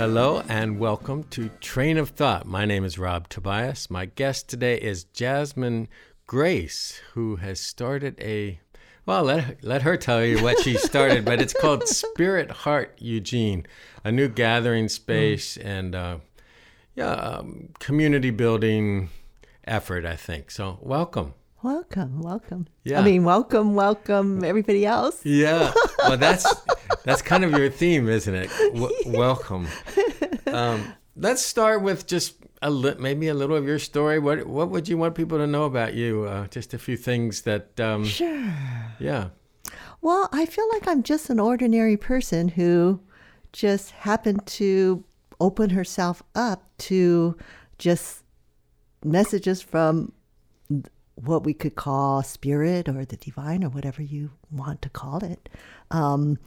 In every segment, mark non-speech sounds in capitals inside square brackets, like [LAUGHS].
Hello and welcome to Train of Thought. My name is Rob Tobias. My guest today is Jasmine Grace, who has started a well, let her, let her tell you what she started, but it's called [LAUGHS] Spirit Heart Eugene, a new gathering space mm. and uh, yeah, um, community building effort. I think so. Welcome. Welcome, welcome. Yeah. I mean, welcome, welcome, everybody else. Yeah. Well, that's [LAUGHS] that's kind of your theme, isn't it? W- [LAUGHS] welcome. Um, let's start with just a li- maybe a little of your story. What what would you want people to know about you? Uh, just a few things that. Um, sure. Yeah. Well, I feel like I'm just an ordinary person who just happened to open herself up to just messages from what we could call spirit or the divine or whatever you want to call it. Um,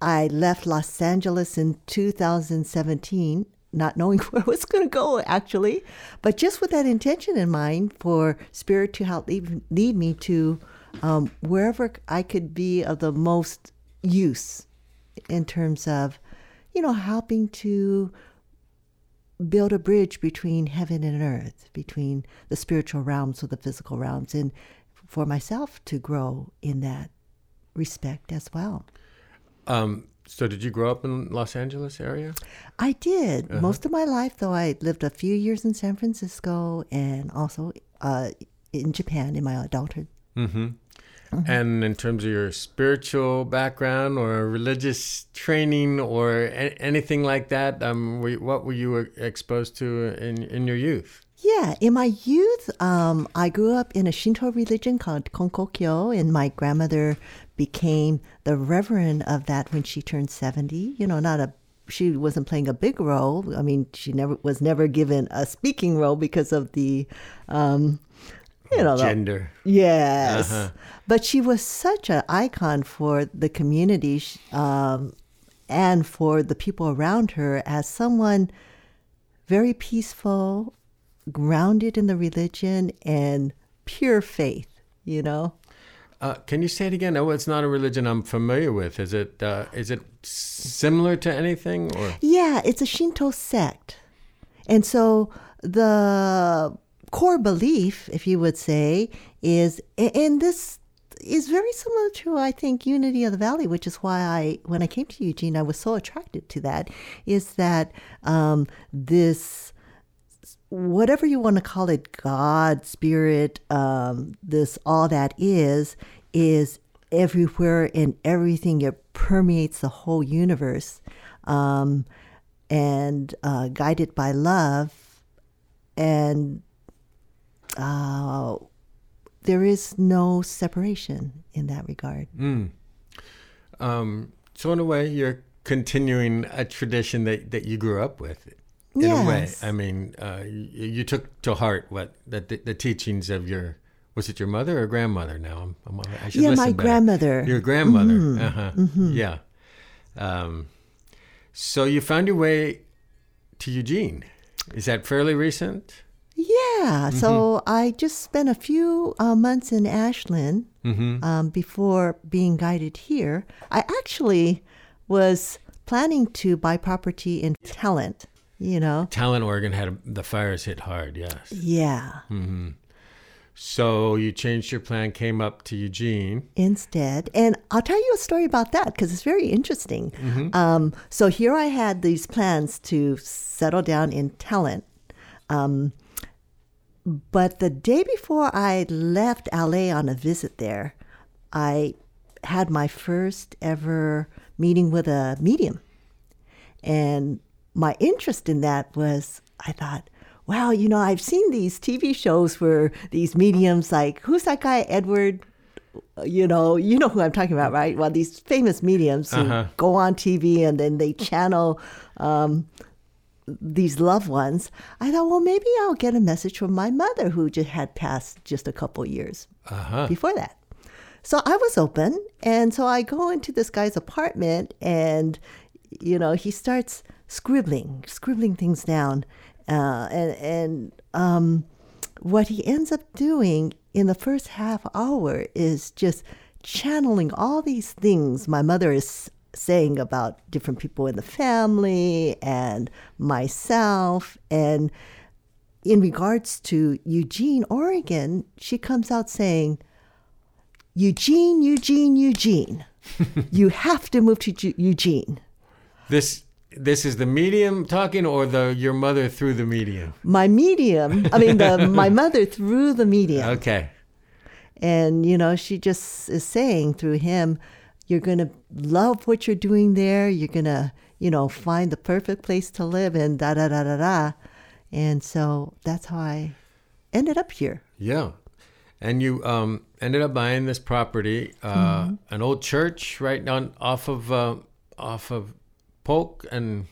I left Los Angeles in 2017, not knowing [LAUGHS] where I was going to go actually, but just with that intention in mind for spirit to help lead, lead me to um, wherever I could be of the most use in terms of, you know, helping to build a bridge between heaven and earth, between the spiritual realms or the physical realms, and for myself to grow in that respect as well. Um, so, did you grow up in Los Angeles area? I did. Uh-huh. Most of my life, though, I lived a few years in San Francisco and also uh, in Japan in my adulthood. Mm-hmm. Mm-hmm. And in terms of your spiritual background or religious training or a- anything like that, um, what were you exposed to in, in your youth? Yeah, in my youth, um, I grew up in a Shinto religion called Konkokyo, and my grandmother became the reverend of that when she turned 70. You know, not a she wasn't playing a big role. I mean, she never was never given a speaking role because of the um, you know, gender. The, yes, uh-huh. but she was such an icon for the community um, and for the people around her as someone very peaceful, grounded in the religion and pure faith. You know. Uh, can you say it again? Oh, it's not a religion I'm familiar with. Is it? Uh, is it similar to anything? Or yeah, it's a Shinto sect, and so the core belief, if you would say, is, and this is very similar to, I think, Unity of the Valley, which is why I, when I came to Eugene, I was so attracted to that, is that um, this, whatever you want to call it, God, spirit, um, this, all that is, is everywhere and everything. It permeates the whole universe um, and uh, guided by love. And uh, there is no separation in that regard. Mm. Um, so, in a way, you're continuing a tradition that, that you grew up with. In yes. a way, I mean, uh, you, you, took to heart what the, the, teachings of your was it your mother or grandmother? Now, I'm, i should yeah, my better. grandmother. Your grandmother, mm-hmm. Uh-huh. Mm-hmm. yeah. Um, so you found your way to Eugene. Is that fairly recent? Yeah. Mm-hmm. So I just spent a few uh, months in Ashland mm-hmm. um, before being guided here. I actually was planning to buy property in Talent, you know. Talent, Oregon had a, the fires hit hard, yes. Yeah. Mm-hmm. So you changed your plan, came up to Eugene instead, and I'll tell you a story about that because it's very interesting. Mm-hmm. Um, so here I had these plans to settle down in Talent. Um, but the day before I left LA on a visit there, I had my first ever meeting with a medium. And my interest in that was I thought, wow, you know, I've seen these TV shows where these mediums, like, who's that guy, Edward? You know, you know who I'm talking about, right? Well, these famous mediums who uh-huh. go on TV and then they channel um, these loved ones, I thought, well, maybe I'll get a message from my mother who just had passed just a couple years uh-huh. before that. So I was open. And so I go into this guy's apartment and, you know, he starts scribbling, scribbling things down. Uh, and and um, what he ends up doing in the first half hour is just channeling all these things my mother is saying about different people in the family and myself. And in regards to Eugene, Oregon, she comes out saying, Eugene, Eugene, Eugene. [LAUGHS] you have to move to Eugene. This this is the medium talking, or the your mother through the medium. My medium, I mean, the, [LAUGHS] my mother through the medium. Okay. And, you know, she just is saying through him, you're going to love what you're doing there. You're going to, you know, find the perfect place to live and da da da da da. And so that's how I ended up here. Yeah. And you um, ended up buying this property, uh, Mm-hmm. an old church right down off of uh, off of Polk and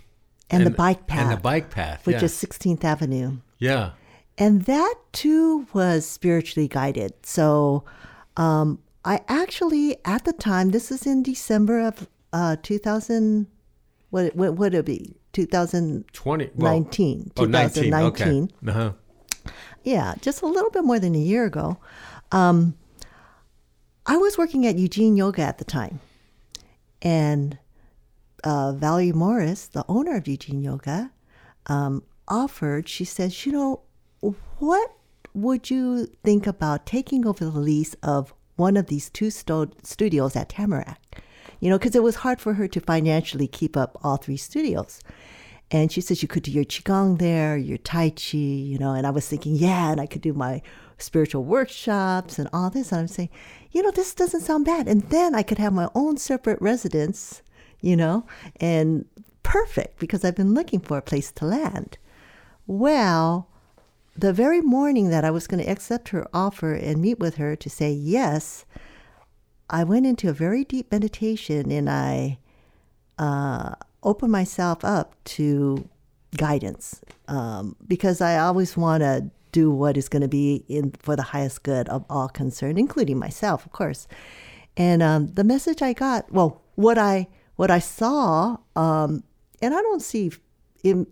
And, the bike path, and the bike path, which yeah. is 16th Avenue. yeah. And that too was spiritually guided. So um, I actually, at the time, this is in December of uh, 2000, what, what would it be? 2019. Twenty well, 19, Oh, 19. 2019. Okay. Uh-huh. Yeah, just a little bit more than a year ago. Um, I was working at Eugene Yoga at the time. And uh, Valerie Morris, the owner of Eugene Yoga, um, offered, she says, you know, what would you think about taking over the lease of one of these two sto- studios at Tamarack? You know, because it was hard for her to financially keep up all three studios. And she says you could do your qigong there, your tai chi, you know. And I was thinking, yeah, and I could do my spiritual workshops and all this. And I'm saying, you know, this doesn't sound bad. And then I could have my own separate residence, you know, and perfect because I've been looking for a place to land. Well, the very morning that I was going to accept her offer and meet with her to say yes, I went into a very deep meditation and I uh, opened myself up to guidance um, because I always want to do what is going to be in for the highest good of all concerned, including myself, of course. And um, the message I got, well, what I what I saw, um, and I don't see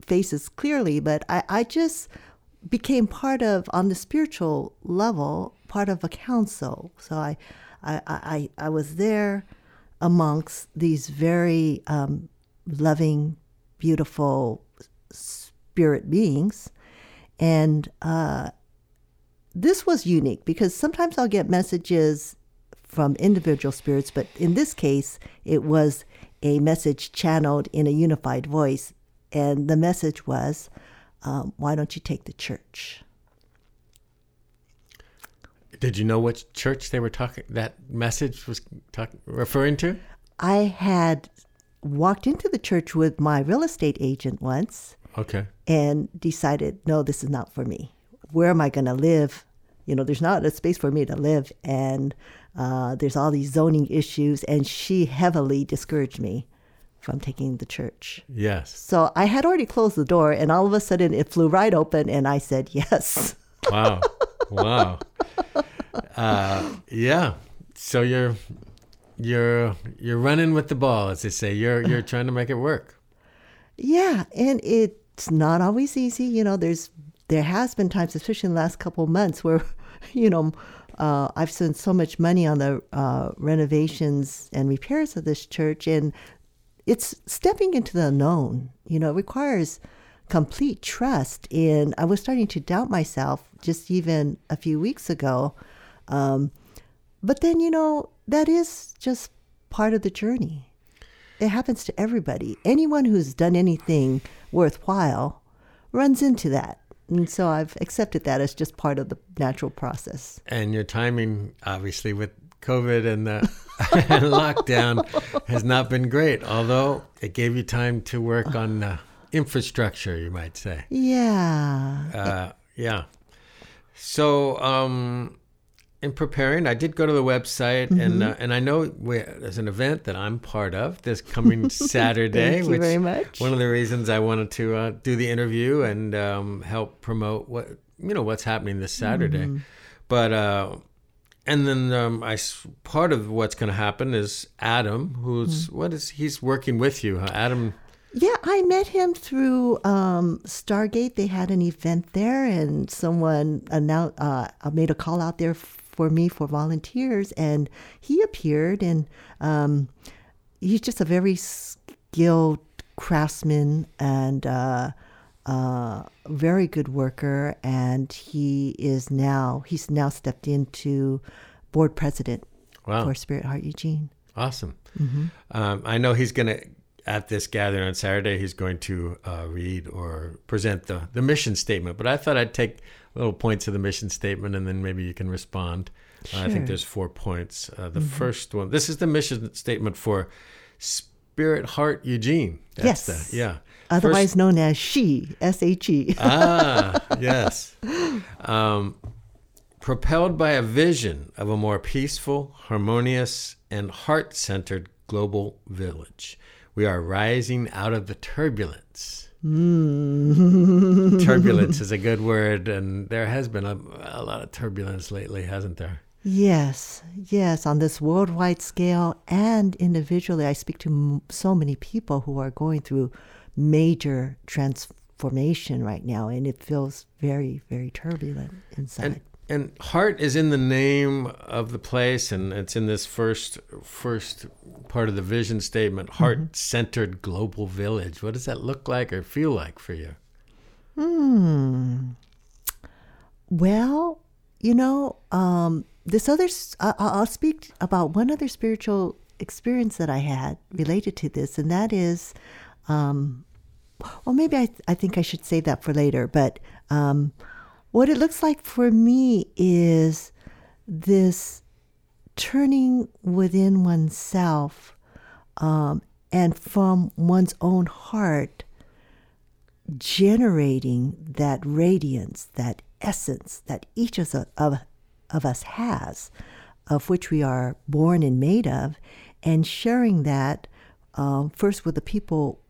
faces clearly, but I, I just became part of on the spiritual level, part of a council. So I, I, I, I was there amongst these very um, loving, beautiful spirit beings. And uh, this was unique because sometimes I'll get messages from individual spirits, but in this case, it was a message channeled in a unified voice. And the message was, um, why don't you take the church? Did you know which church they were talking? That message was talk, referring to? I had walked into the church with my real estate agent once Okay. and decided, no, this is not for me. Where am I going to live? You know, there's not a space for me to live, and uh, there's all these zoning issues. And she heavily discouraged me from taking the church. Yes. So I had already closed the door, and all of a sudden it flew right open, and I said yes. [LAUGHS] Wow. wow. Uh, yeah. So you're you're you're running with the ball, as they say. You're you're trying to make it work. Yeah, and it's not always easy. You know, there's there has been times, especially in the last couple of months, where [LAUGHS] you know uh, I've spent so much money on the uh, renovations and repairs of this church, and it's stepping into the unknown. You know, it requires complete trust. And I was starting to doubt myself just even a few weeks ago. Um, but then, you know, that is just part of the journey. It happens to everybody. Anyone who's done anything worthwhile runs into that. And so I've accepted that as just part of the natural process. And your timing, obviously, with COVID and the and [LAUGHS] [LAUGHS] lockdown, has not been great. Although it gave you time to work on uh, infrastructure, you might say. Yeah. Uh, yeah. So, um, in preparing, I did go to the website, Mm-hmm. and uh, and I know we, there's an event that I'm part of this coming [LAUGHS] Saturday. Thank you very much. One of the reasons I wanted to uh, do the interview and um, help promote what you know what's happening this Saturday, Mm-hmm. but. And then um, I part of what's going to happen is Adam, who's Mm-hmm. what is he's working with you, huh? Adam. Yeah, I met him through um, Stargate. They had an event there, and someone announced, uh, made a call out there for me for volunteers, and he appeared. And um, he's just a very skilled craftsman and uh, uh, very good worker. And he is now he's now stepped into board president Wow. for Spirit Heart Eugene. Awesome. Mm-hmm. Um, I know he's going to, at this gathering on Saturday, he's going to uh, read or present the, the mission statement. But I thought I'd take little points of the mission statement and then maybe you can respond. Uh, I think there's four points. Uh, the first one, this is the mission statement for Spirit Heart Eugene. Yes. the- yeah. Otherwise First- known as She, S H E. ah, yes. Um, propelled by a vision of a more peaceful, harmonious, and heart centered global village, we are rising out of the turbulence. turbulence is a good [LAUGHS] word, and there has been a, a lot of turbulence lately, hasn't there? Yes, yes, on this worldwide scale and individually, I speak to m- so many people who are going through major transformation right now, and it feels very, very turbulent inside. And and heart is in the name of the place, and it's in this first first part of the vision statement. Heart centered global village. What does that look like or feel like for you? Hmm. Well, you know, um, this other, I'll speak about one other spiritual experience that I had related to this, and that is, um, well, maybe I, I think I should save that for later, but um, what it looks like for me is this turning within oneself um, and from one's own heart generating that radiance, that essence that each of, of, of us has, of which we are born and made of, and sharing that um, first with the people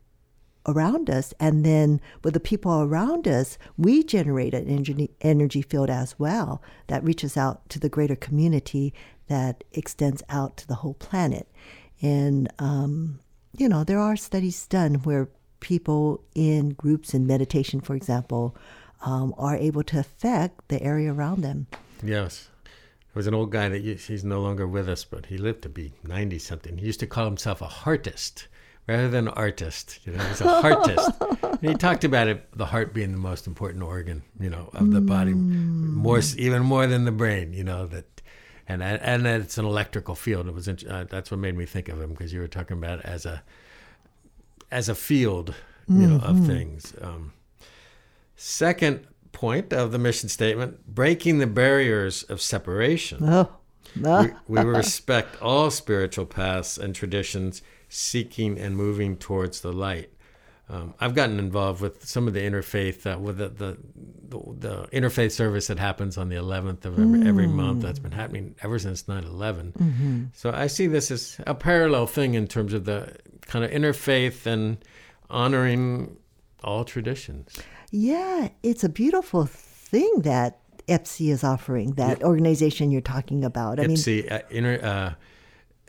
around us, and then with the people around us, we generate an energy, field as well that reaches out to the greater community that extends out to the whole planet. And, um, you know, there are studies done where people in groups in meditation, for example, um, are able to affect the area around them. Yes. There was an old guy that he's no longer with us, but he lived to be 90 something. He used to call himself a heartist rather than artist. You know, he's a heartist. [LAUGHS] and he talked about it, the heart being the most important organ, you know, of the body, more even more than the brain, you know, that and and that it's an electrical field. It was uh, that's what made me think of him because you were talking about it as a as a field, you know, of things. Um, second point of the mission statement: breaking the barriers of separation. Oh, we, we respect all spiritual paths and traditions, seeking and moving towards the light. Um, I've gotten involved with some of the interfaith, uh, with the, the, the, the interfaith service that happens on the 11th of every, every month. That's been happening ever since 9 11. So I see this as a parallel thing in terms of the kind of interfaith and honoring all traditions. yeah, it's a beautiful thing that EPSI is offering, that organization you're talking about. I mean, uh, inter,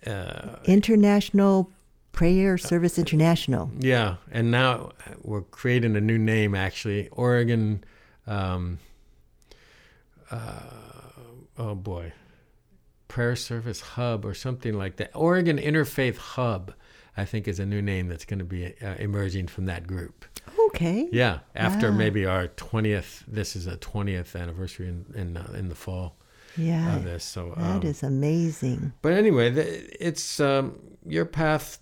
uh, uh, International Prayer Service International. Yeah, and now we're creating a new name actually, Oregon. Um, uh, oh boy, Prayer Service Hub or something like that. Oregon Interfaith Hub, I think, is a new name that's going to be uh, emerging from that group. Okay. Yeah, after Wow. maybe our twentieth. This is a twentieth anniversary in in, uh, in the fall Yeah. of this. So That um, is amazing. but anyway, it's um, your path.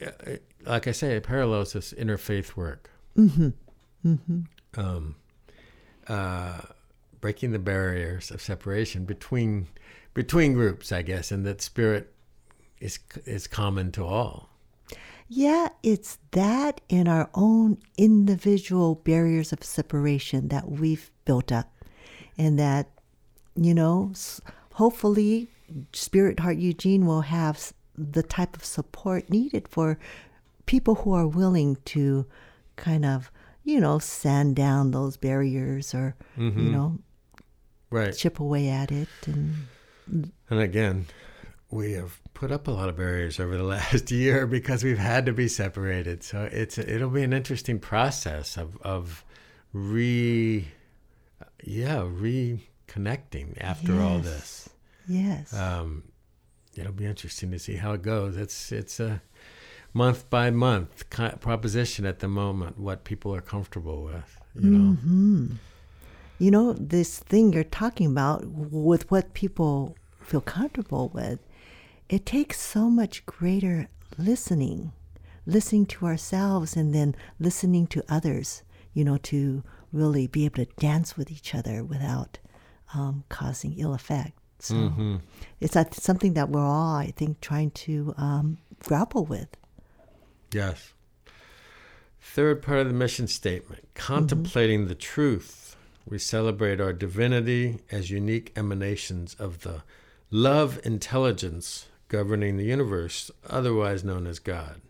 Uh, Like I say, it parallels this interfaith work. Mm-hmm. Mm-hmm. Um, uh, breaking the barriers of separation between between groups, I guess, and that spirit is is common to all. Yeah, it's that in our own individual barriers of separation that we've built up. And that, you know, hopefully Spirit Heart Eugene will have the type of support needed for people who are willing to kind of, you know, sand down those barriers or, you know, Right. chip away at it. And And again, we have put up a lot of barriers over the [LAUGHS] last year because we've had to be separated. So it's it'll be an interesting process of of re yeah reconnecting after all this. yes. Um, it'll be interesting to see how it goes. It's it's a month by month proposition at the moment. What people are comfortable with, you know. Mm-hmm. You know, this thing you're talking about with what people feel comfortable with, it takes so much greater listening, listening to ourselves and then listening to others, you know, to really be able to dance with each other without um, causing ill effect. So mm-hmm. it's something that we're all, I think, trying to um, grapple with. Yes. Third part of the mission statement contemplating mm-hmm. the truth. We celebrate our divinity as unique emanations of the love intelligence governing the universe, otherwise known as God.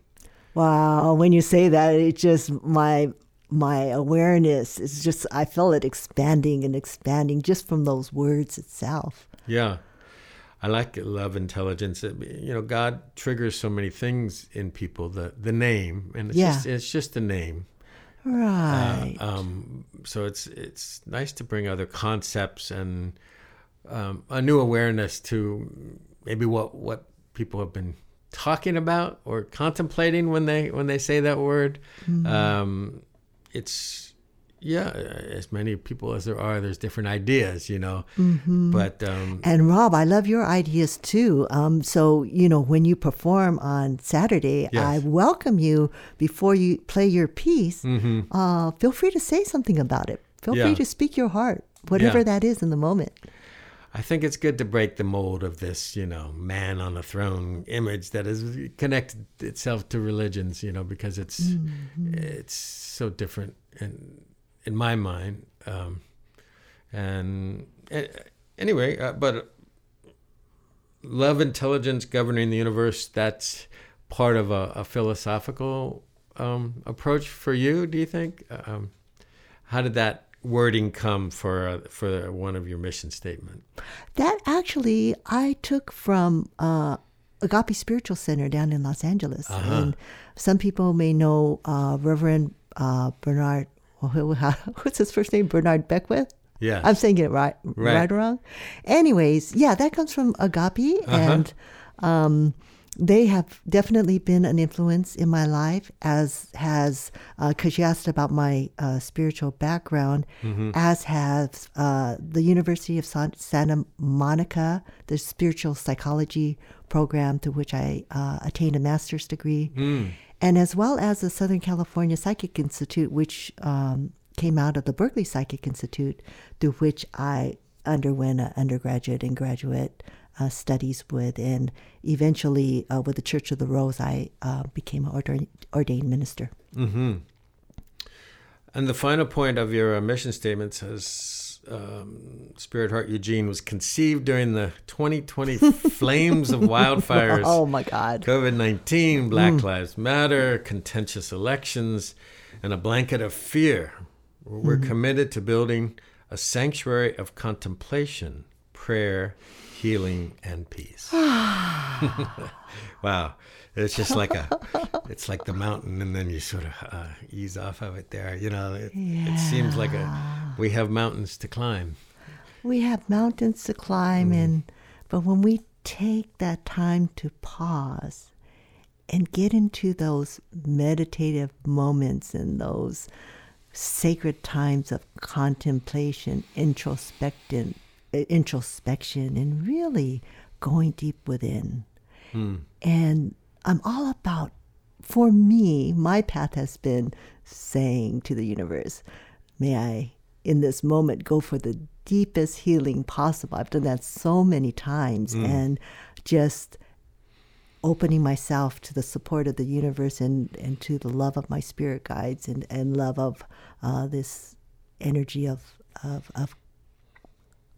Wow, when you say that, it just my my awareness is just I feel it expanding and expanding just from those words itself. Yeah. I like love intelligence. You know, God triggers so many things in people. The the name, and it's yeah. just it's just a name, right? Uh, um, so it's it's nice to bring other concepts and um, a new awareness to maybe what what people have been talking about or contemplating when they when they say that word. Mm-hmm. Um, it's yeah, as many people as there are, there's different ideas, you know. Mm-hmm. But um, and Rob, I love your ideas too. Um, so you know, when you perform on Saturday, yes. I welcome you before you play your piece. Mm-hmm. Uh, feel free to say something about it. Feel yeah. free to speak your heart, whatever yeah. that is in the moment. I think it's good to break the mold of this, you know, man on a throne image that has connected itself to religions, you know, because it's mm-hmm. it's so different and in my mind. Um, and anyway, uh, but love, intelligence governing the universe, that's part of a, a philosophical um, approach for you, do you think? Um, how did that wording come for uh, for one of your mission statement? That actually I took from uh, Agape Spiritual Center down in Los Angeles, uh-huh. and some people may know uh, Reverend uh, Bernard [LAUGHS] what's his first name? Bernard Beckwith? Yeah. I'm saying it right, right, right or wrong. Anyways, yeah, that comes from Agape. Uh-huh. And um, they have definitely been an influence in my life, as has, because uh, you asked about my uh, spiritual background, mm-hmm. as has uh, the University of San- Santa Monica, the spiritual psychology program to which I uh, attained a master's degree. Mm and as well as the Southern California Psychic Institute, which um, came out of the Berkeley Psychic Institute, through which I underwent undergraduate and graduate uh, studies with, and eventually uh, with the Church of the Rose, I uh, became an ordained, ordained minister. Mm-hmm. And the final point of your mission statement says um, Spirit Heart Eugene was conceived during the 2020 [LAUGHS] flames of wildfires. Oh my God. COVID 19, Black mm. Lives Matter, contentious elections, and a blanket of fear. We're mm-hmm. committed to building a sanctuary of contemplation, prayer, healing, and peace. [SIGHS] [LAUGHS] wow it's just like a [LAUGHS] it's like the mountain and then you sort of uh, ease off of it there you know it, yeah. it, seems like a we have mountains to climb we have mountains to climb mm. and but when we take that time to pause and get into those meditative moments and those sacred times of contemplation introspection introspection and really going deep within mm. and I'm all about, for me, my path has been saying to the universe, may I, in this moment, go for the deepest healing possible. I've done that so many times mm. and just opening myself to the support of the universe and, and to the love of my spirit guides and, and love of uh, this energy of, of, of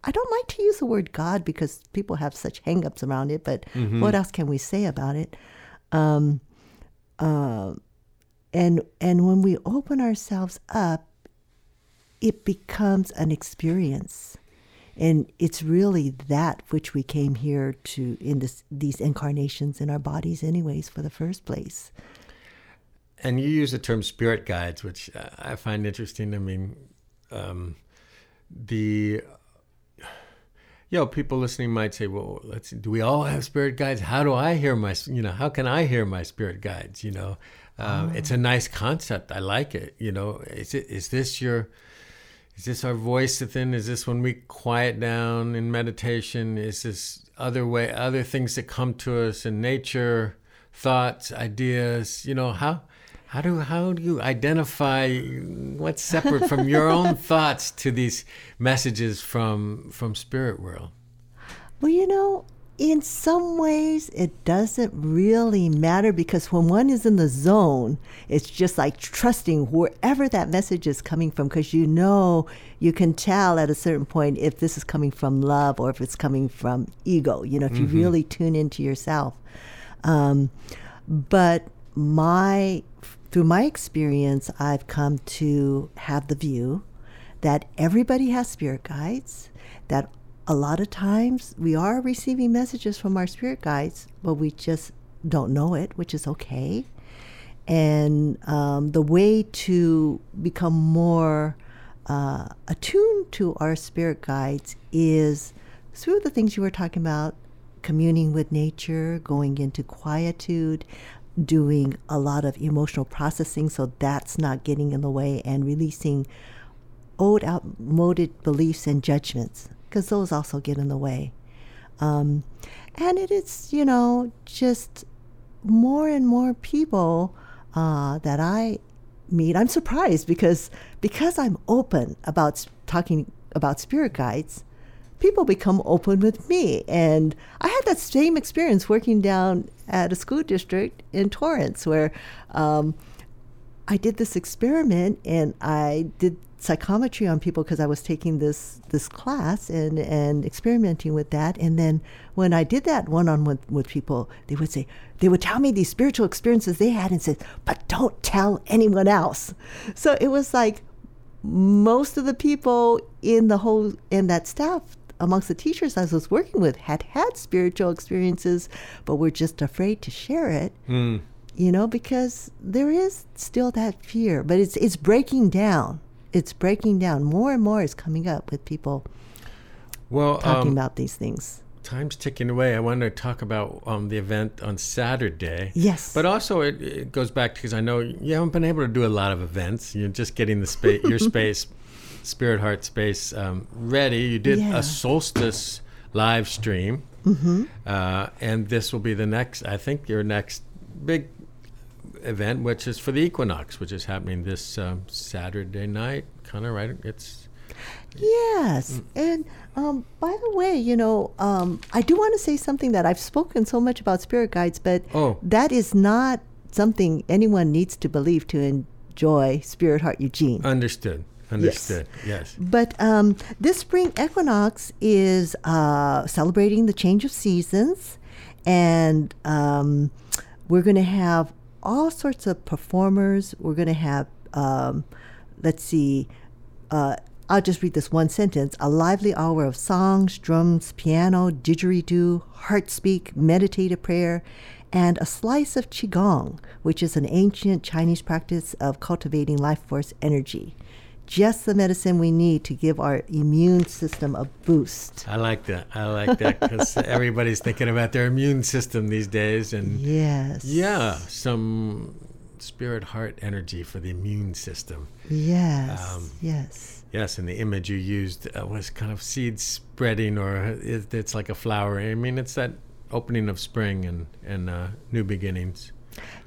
I don't like to use the word God because people have such hangups around it, but mm-hmm. what else can we say about it? Um, uh, and and when we open ourselves up, it becomes an experience, and it's really that which we came here to in this these incarnations in our bodies, anyways, for the first place. And you use the term spirit guides, which I find interesting. I mean, um, the you know, people listening might say, "Well, let's do we all have spirit guides? How do I hear my, you know, how can I hear my spirit guides? You know, uh, it's a nice concept. I like it. You know, is it is this your is this our voice within? Is this when we quiet down in meditation? Is this other way, other things that come to us in nature, thoughts, ideas? You know, how how do how do you identify what's separate from your own [LAUGHS] thoughts to these messages from from spirit world? Well, you know, in some ways, it doesn't really matter because when one is in the zone, it's just like trusting wherever that message is coming from because you know you can tell at a certain point if this is coming from love or if it's coming from ego, you know, if you really tune into yourself. Um, but my, through my experience, I've come to have the view that everybody has spirit guides, that a lot of times we are receiving messages from our spirit guides, but we just don't know it, which is okay. And um, the way to become more uh, attuned to our spirit guides is through the things you were talking about communing with nature, going into quietude, doing a lot of emotional processing so that's not getting in the way, and releasing old, outmoded beliefs and judgments because those also get in the way. Um, and it is, you know, just more and more people uh, that I meet. I'm surprised because because I'm open about talking about spirit guides. People become open with me, and I had that same experience working down at a school district in Torrance, where um, I did this experiment and I did psychometry on people because I was taking this this class and and experimenting with that. And then when I did that one on one with people, they would say they would tell me these spiritual experiences they had and said, "But don't tell anyone else." So it was like most of the people in the whole in that staff amongst the teachers I was working with had had spiritual experiences, but were just afraid to share it. Mm. You know, because there is still that fear, but it's it's breaking down it's breaking down. More and more is coming up with people well talking um, about these things. Time's ticking away. I want to talk about um, the event on Saturday. Yes. But also, it, it goes back because I know you haven't been able to do a lot of events. You're just getting the [LAUGHS] space, your space, Spirit Heart space um, ready. You did Yeah. a solstice live stream, Mm-hmm. uh, and this will be the next. I think your next big event, which is for the equinox, which is happening this um, Saturday night. Kind of right. It's Yes. And um, by the way, you know, um, I do want to say something that I've spoken so much about spirit guides, but Oh. that is not something anyone needs to believe to enjoy Spirit Heart Eugene. understood. Understood. Yes. But um, this spring equinox is uh, celebrating the change of seasons, and um, we're going to have all sorts of performers. We're going to have, um, let's see, uh, I'll just read this one sentence a lively hour of songs, drums, piano, didgeridoo, heart speak, meditative prayer, and a slice of Qigong, which is an ancient Chinese practice of cultivating life force energy. Just the medicine we need to give our immune system a boost. I like that. I like that because [LAUGHS] everybody's thinking about their immune system these days, and Yes. yeah, some spirit heart energy for the immune system. Yes. Um, yes. Yes, and the image you used uh, was kind of seed spreading, or it, it's like a flower. I mean, it's that opening of spring and and uh, new beginnings.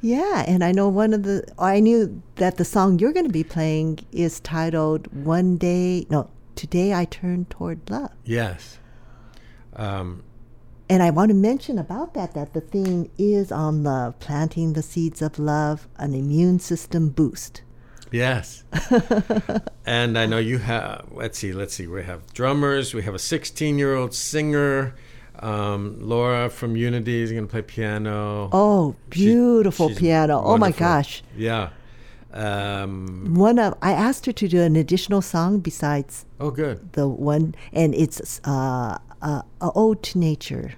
Yeah, and I know one of the I knew that the song you're going to be playing is titled "One Day." No, today I turn toward love. Yes. Um, And I want to mention about that that the theme is on love, planting the seeds of love, an immune system boost. Yes. [LAUGHS] and I know you have, let's see, let's see, we have drummers, we have a 16 year old singer. Um, Laura from Unity is going to play piano. Oh, beautiful piano! Oh my gosh, Yeah. Um, one of I asked her to do an additional song besides oh, good. the one, and it's uh, uh, a ode to nature,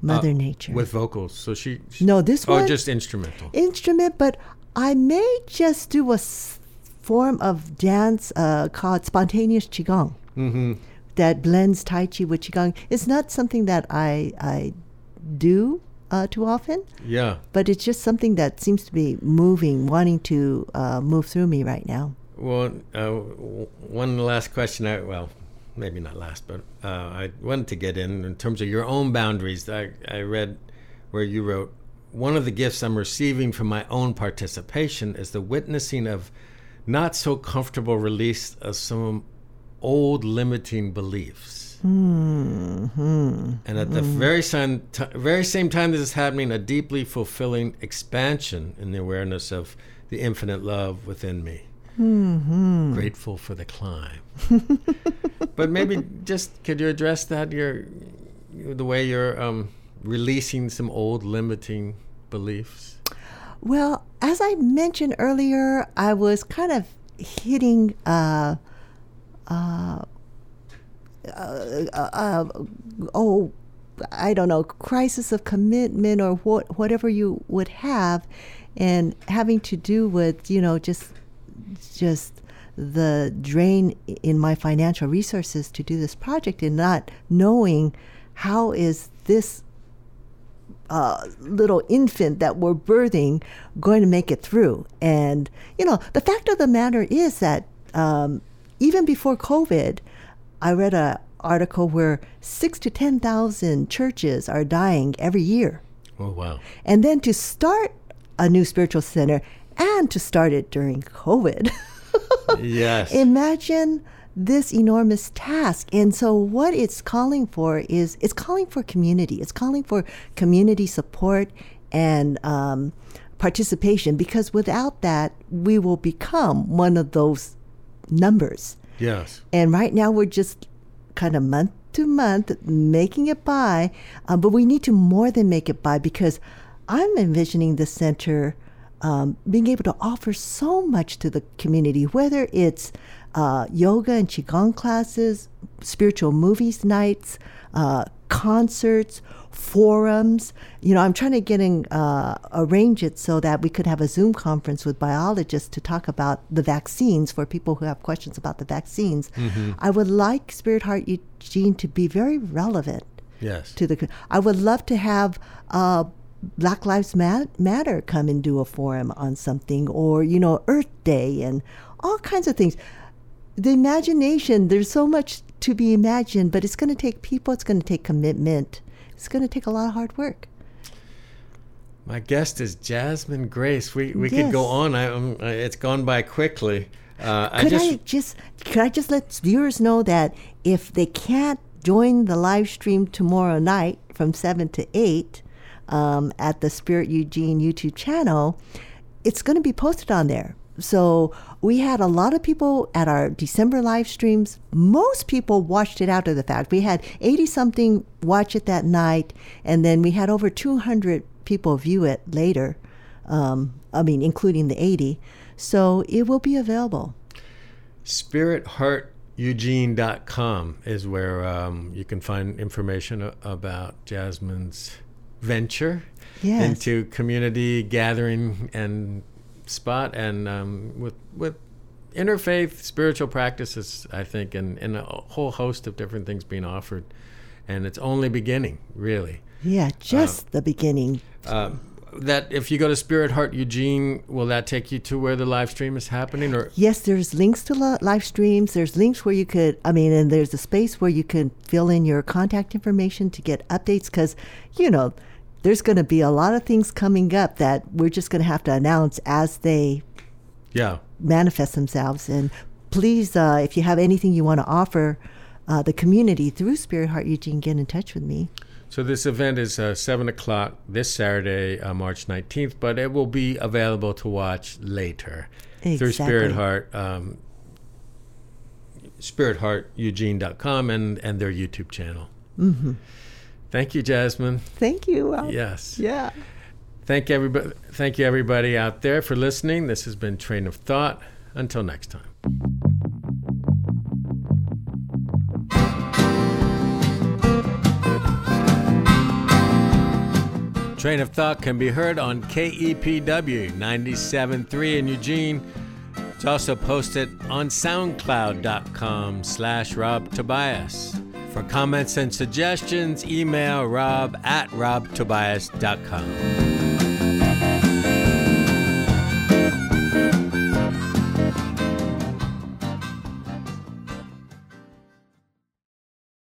Mother Nature. Uh, With vocals. So she. she no, this Oh, one just instrumental. instrument, but I may just do a s- form of dance uh, called spontaneous qigong. Mm-hmm. That blends Tai Chi with Qigong. It's not something that I I do uh, too often, Yeah. but it's just something that seems to be moving, wanting to uh, move through me right now. Well, uh, one last question. I, well, maybe not last, but uh, I wanted to get in in terms of your own boundaries. I, I read where you wrote, one of the gifts I'm receiving from my own participation is the witnessing of not so comfortable release of some old limiting beliefs. And at the very same, t- very same time this is happening, a deeply fulfilling expansion in the awareness of the infinite love within me. Grateful for the climb. [LAUGHS] but maybe just could you address that? Your the way you're um, releasing some old limiting beliefs. Well, as I mentioned earlier, I was kind of hitting uh, uh, uh, uh, oh, I don't know, crisis of commitment or what, whatever you would have, and having to do with you know just just the drain in my financial resources to do this project and not knowing how is this uh, little infant that we're birthing going to make it through. And, you know, the fact of the matter is that um, even before COVID, I read an article where six to 10,000 churches are dying every year. Oh wow! And then to start a new spiritual center and to start it during COVID. [LAUGHS] Yes. Imagine this enormous task. And so, what it's calling for is it's calling for community, it's calling for community support and um, participation because without that, we will become one of those numbers. yes. And right now, we're just kind of month to month making it by, uh, but we need to more than make it by because I'm envisioning the center um, being able to offer so much to the community, whether it's uh, yoga and qigong classes, spiritual movies nights, uh, concerts, forums. You know, I'm trying to get in, uh, arrange it so that we could have a Zoom conference with biologists to talk about the vaccines for people who have questions about the vaccines. I would like Spirit Heart Eugene to be very relevant Yes. to the. I would love to have uh, Black Lives Matter come and do a forum on something, or you know, Earth Day, and all kinds of things. The imagination. There's so much to be imagined, but it's going to take people. It's going to take commitment. It's going to take a lot of hard work. My guest is Jasmine Grace. We we could go on. I, um, uh, it's gone by quickly. Uh, I Could just I just could I just let viewers know that if they can't join the live stream tomorrow night from seven to eight um, at the Spirit Eugene YouTube channel, it's going to be posted on there. So we had a lot of people at our December live streams. Most people watched it after the fact. We had 80 something watch it that night, and then we had over 200 people view it later. Um, I mean, including the 80. So it will be available. spirithearteugene.com is where um, you can find information about Jasmine's venture Yes. into community gathering and spot and um, with with interfaith spiritual practices I think and, and a whole host of different things being offered and it's only beginning really Yeah, just the beginning. um, that if you go to Spirit Heart Eugene will that take you to where the live stream is happening or Yes, there's links to li- live streams. There's links where you could, I mean, and there's a space where you can fill in your contact information to get updates because, you know, there's going to be a lot of things coming up that we're just going to have to announce as they yeah manifest themselves. And please, uh, if you have anything you want to offer uh, the community through Spirit Heart Eugene, get in touch with me. So this event is uh, seven o'clock this Saturday, uh, March nineteenth, but it will be available to watch later through Spirit Exactly. Heart, um, spirithearteugene.com and and their YouTube channel. Mm-hmm. Thank you, Jasmine. Thank you. Yes. Yeah. Thank everybody. Thank you, everybody out there, for listening. This has been Train of Thought. Until next time. Train of Thought can be heard on KEPW 97.3 in Eugene, It's also posted on soundcloud.com slash Rob Tobias. For comments and suggestions, email rob at robtobias.com.